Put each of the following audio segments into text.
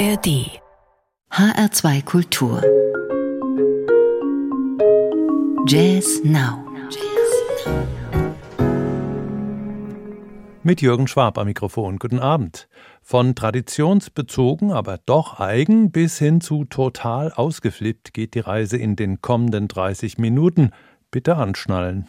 ARD HR2 Kultur Jazz Now Mit Jürgen Schwab am Mikrofon. Guten Abend. Von traditionsbezogen, aber doch eigen bis hin zu total ausgeflippt geht die Reise in den kommenden 30 Minuten. Bitte anschnallen.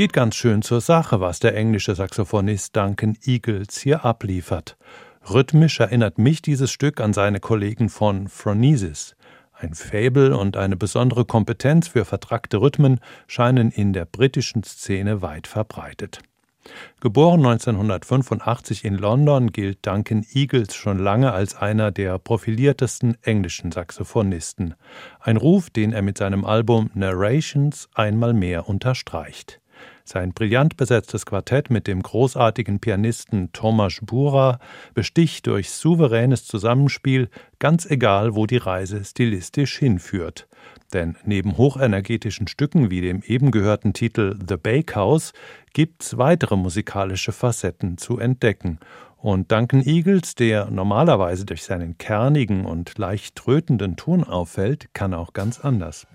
Geht ganz schön zur Sache, was der englische Saxophonist Duncan Eagles hier abliefert. Rhythmisch erinnert mich dieses Stück an seine Kollegen von Phronesis. Ein Fabel und eine besondere Kompetenz für vertrackte Rhythmen scheinen in der britischen Szene weit verbreitet. Geboren 1985 in London gilt Duncan Eagles schon lange als einer der profiliertesten englischen Saxophonisten. Ein Ruf, den er mit seinem Album Narrations einmal mehr unterstreicht. Sein brillant besetztes Quartett mit dem großartigen Pianisten Tomasz Bura besticht durch souveränes Zusammenspiel, ganz egal, wo die Reise stilistisch hinführt. Denn neben hochenergetischen Stücken wie dem eben gehörten Titel The Bakehouse gibt's weitere musikalische Facetten zu entdecken. Und Duncan Eagles, der normalerweise durch seinen kernigen und leicht trötenden Ton auffällt, kann auch ganz anders.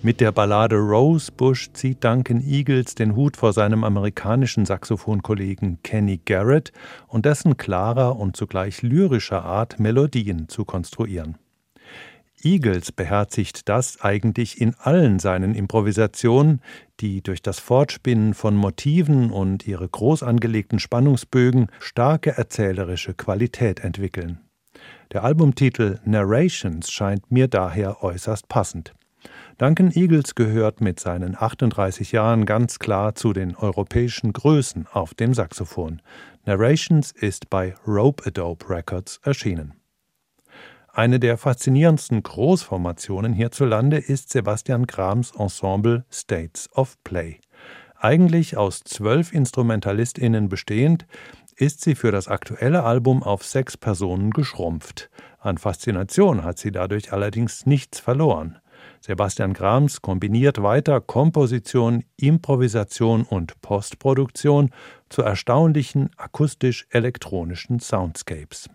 Mit der Ballade Rosebush zieht Duncan Eagles den Hut vor seinem amerikanischen Saxophonkollegen Kenny Garrett und dessen klarer und zugleich lyrischer Art, Melodien zu konstruieren. Eagles beherzigt das eigentlich in allen seinen Improvisationen, die durch das Fortspinnen von Motiven und ihre groß angelegten Spannungsbögen starke erzählerische Qualität entwickeln. Der Albumtitel Narrations scheint mir daher äußerst passend. Duncan Eagles gehört mit seinen 38 Jahren ganz klar zu den europäischen Größen auf dem Saxophon. Narrations ist bei Rope A Dope Records erschienen. Eine der faszinierendsten Großformationen hierzulande ist Sebastian Grams Ensemble States of Play. Eigentlich aus zwölf InstrumentalistInnen bestehend, ist sie für das aktuelle Album auf sechs Personen geschrumpft. An Faszination hat sie dadurch allerdings nichts verloren. Sebastian Grams kombiniert weiter Komposition, Improvisation und Postproduktion zu erstaunlichen akustisch-elektronischen Soundscapes.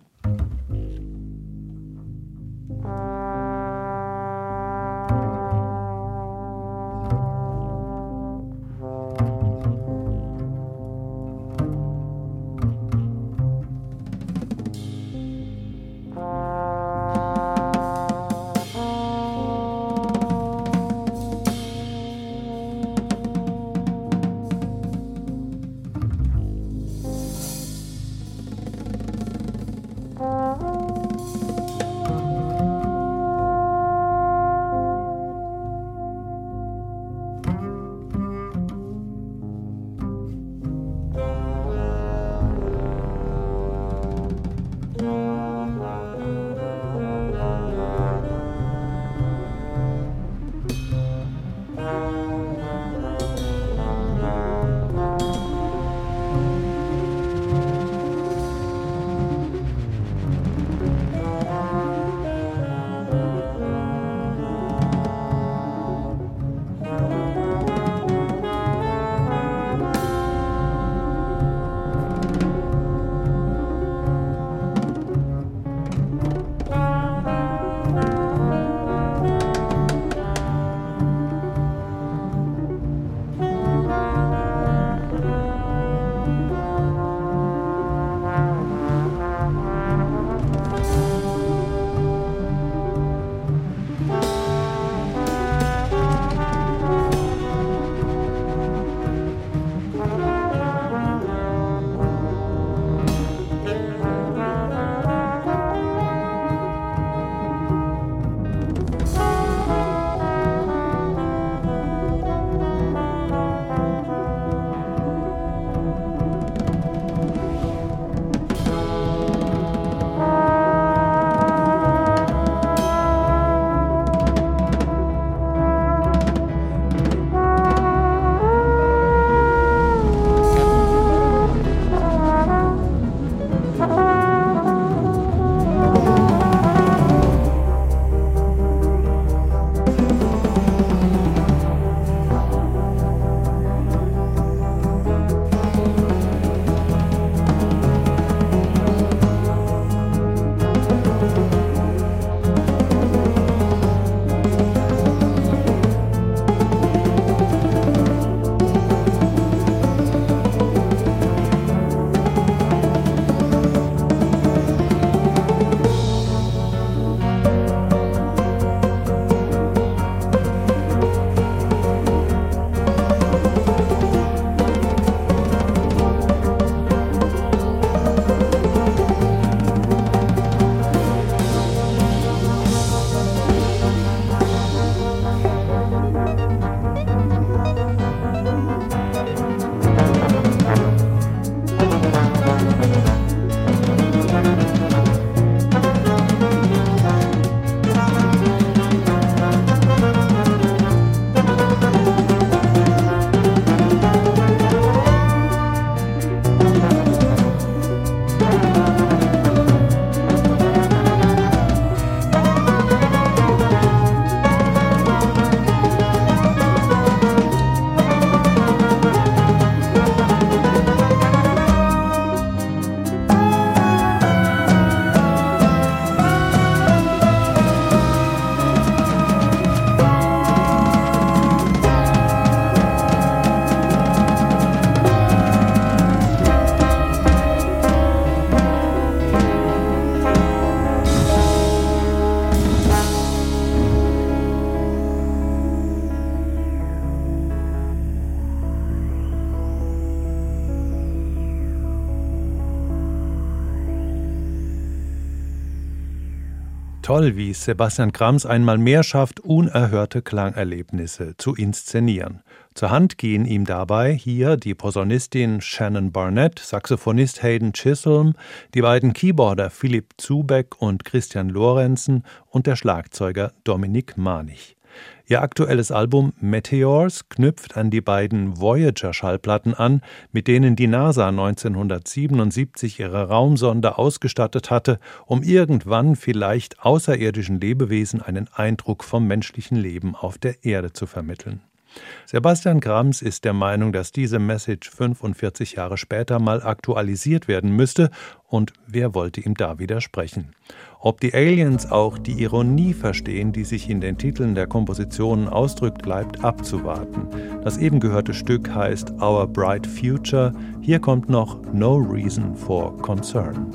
Toll, wie Sebastian Krams einmal mehr schafft, unerhörte Klangerlebnisse zu inszenieren. Zur Hand gehen ihm dabei hier die Posaunistin Shannon Barnett, Saxophonist Hayden Chisholm, die beiden Keyboarder Philipp Zubeck und Christian Lorenzen und der Schlagzeuger Dominik Manich. Ihr aktuelles Album Meteors knüpft an die beiden Voyager-Schallplatten an, mit denen die NASA 1977 ihre Raumsonde ausgestattet hatte, um irgendwann vielleicht außerirdischen Lebewesen einen Eindruck vom menschlichen Leben auf der Erde zu vermitteln. Sebastian Grams ist der Meinung, dass diese Message 45 Jahre später mal aktualisiert werden müsste, und wer wollte ihm da widersprechen? Ob die Aliens auch die Ironie verstehen, die sich in den Titeln der Kompositionen ausdrückt, bleibt abzuwarten. Das eben gehörte Stück heißt Our Bright Future. Hier kommt noch No Reason for Concern.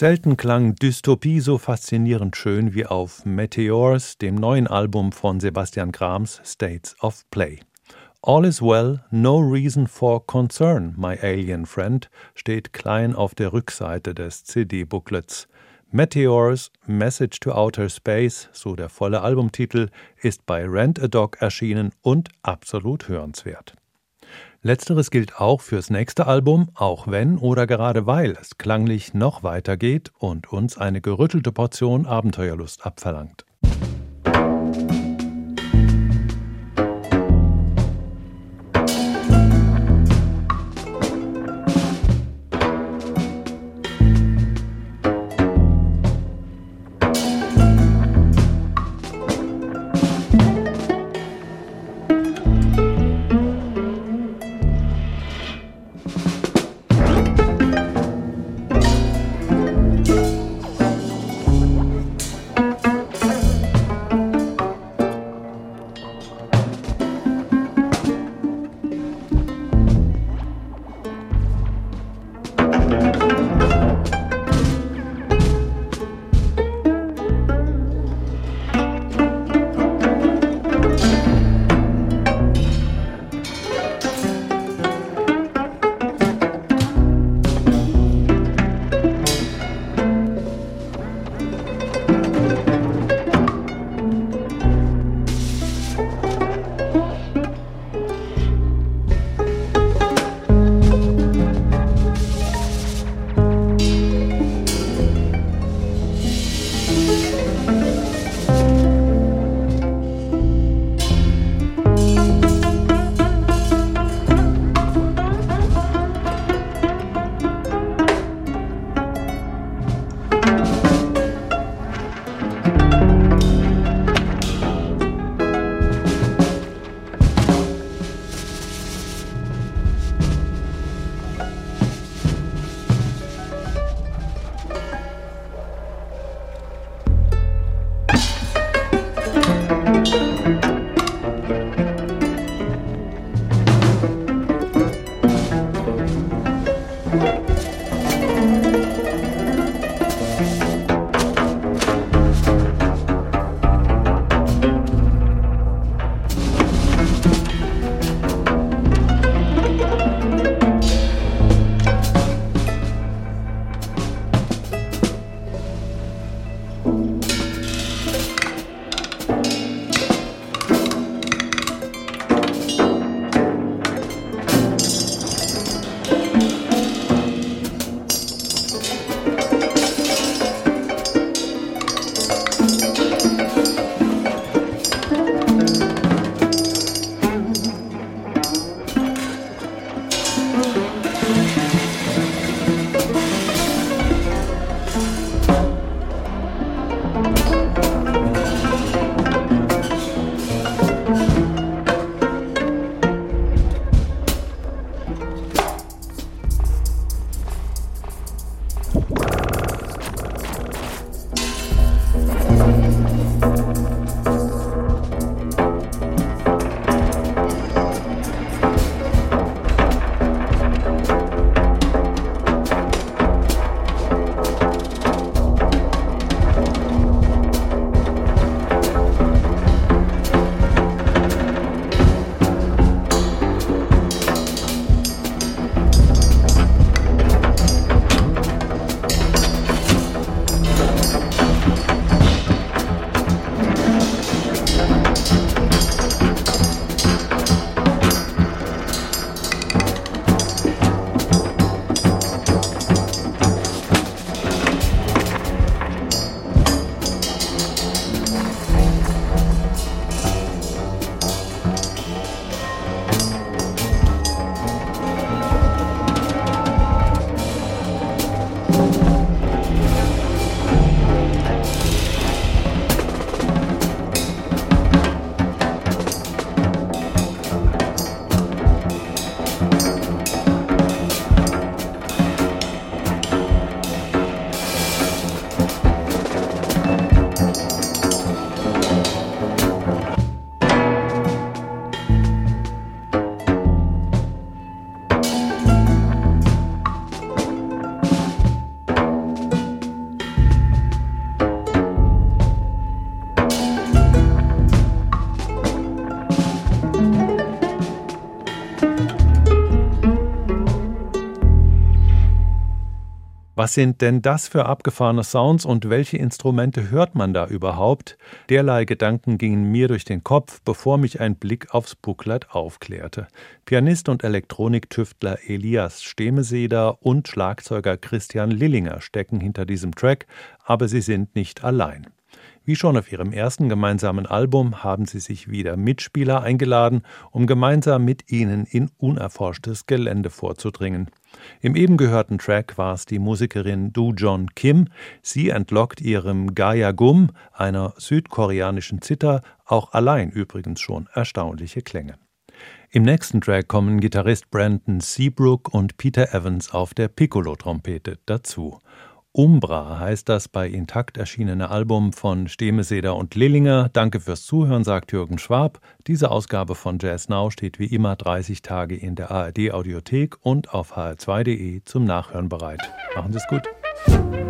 Selten klang Dystopie so faszinierend schön wie auf Meteors, dem neuen Album von Sebastian Grams States of Play. All is well, no reason for concern, my alien friend, steht klein auf der Rückseite des CD-Booklets. Meteors Message to Outer Space, so der volle Albumtitel, ist bei Rent a Dog erschienen und absolut hörenswert. Letzteres gilt auch fürs nächste Album, auch wenn oder gerade weil es klanglich noch weitergeht und uns eine gerüttelte Portion Abenteuerlust abverlangt. Was sind denn das für abgefahrene Sounds und welche Instrumente hört man da überhaupt? Derlei Gedanken gingen mir durch den Kopf, bevor mich ein Blick aufs Booklet aufklärte. Pianist und Elektroniktüftler Elias Stemeseder und Schlagzeuger Christian Lillinger stecken hinter diesem Track, aber sie sind nicht allein. Wie schon auf ihrem ersten gemeinsamen Album haben sie sich wieder Mitspieler eingeladen, um gemeinsam mit ihnen in unerforschtes Gelände vorzudringen. Im eben gehörten Track war es die Musikerin Du John Kim. Sie entlockt ihrem Gaia Gum, einer südkoreanischen Zither, auch allein übrigens schon erstaunliche Klänge. Im nächsten Track kommen Gitarrist Brandon Seabrook und Peter Evans auf der Piccolo-Trompete dazu. Umbra heißt das bei Intakt erschienene Album von Stemeseder und Lillinger. Danke fürs Zuhören, sagt Jürgen Schwab. Diese Ausgabe von Jazz Now steht wie immer 30 Tage in der ARD Audiothek und auf hr2.de zum Nachhören bereit. Machen Sie es gut.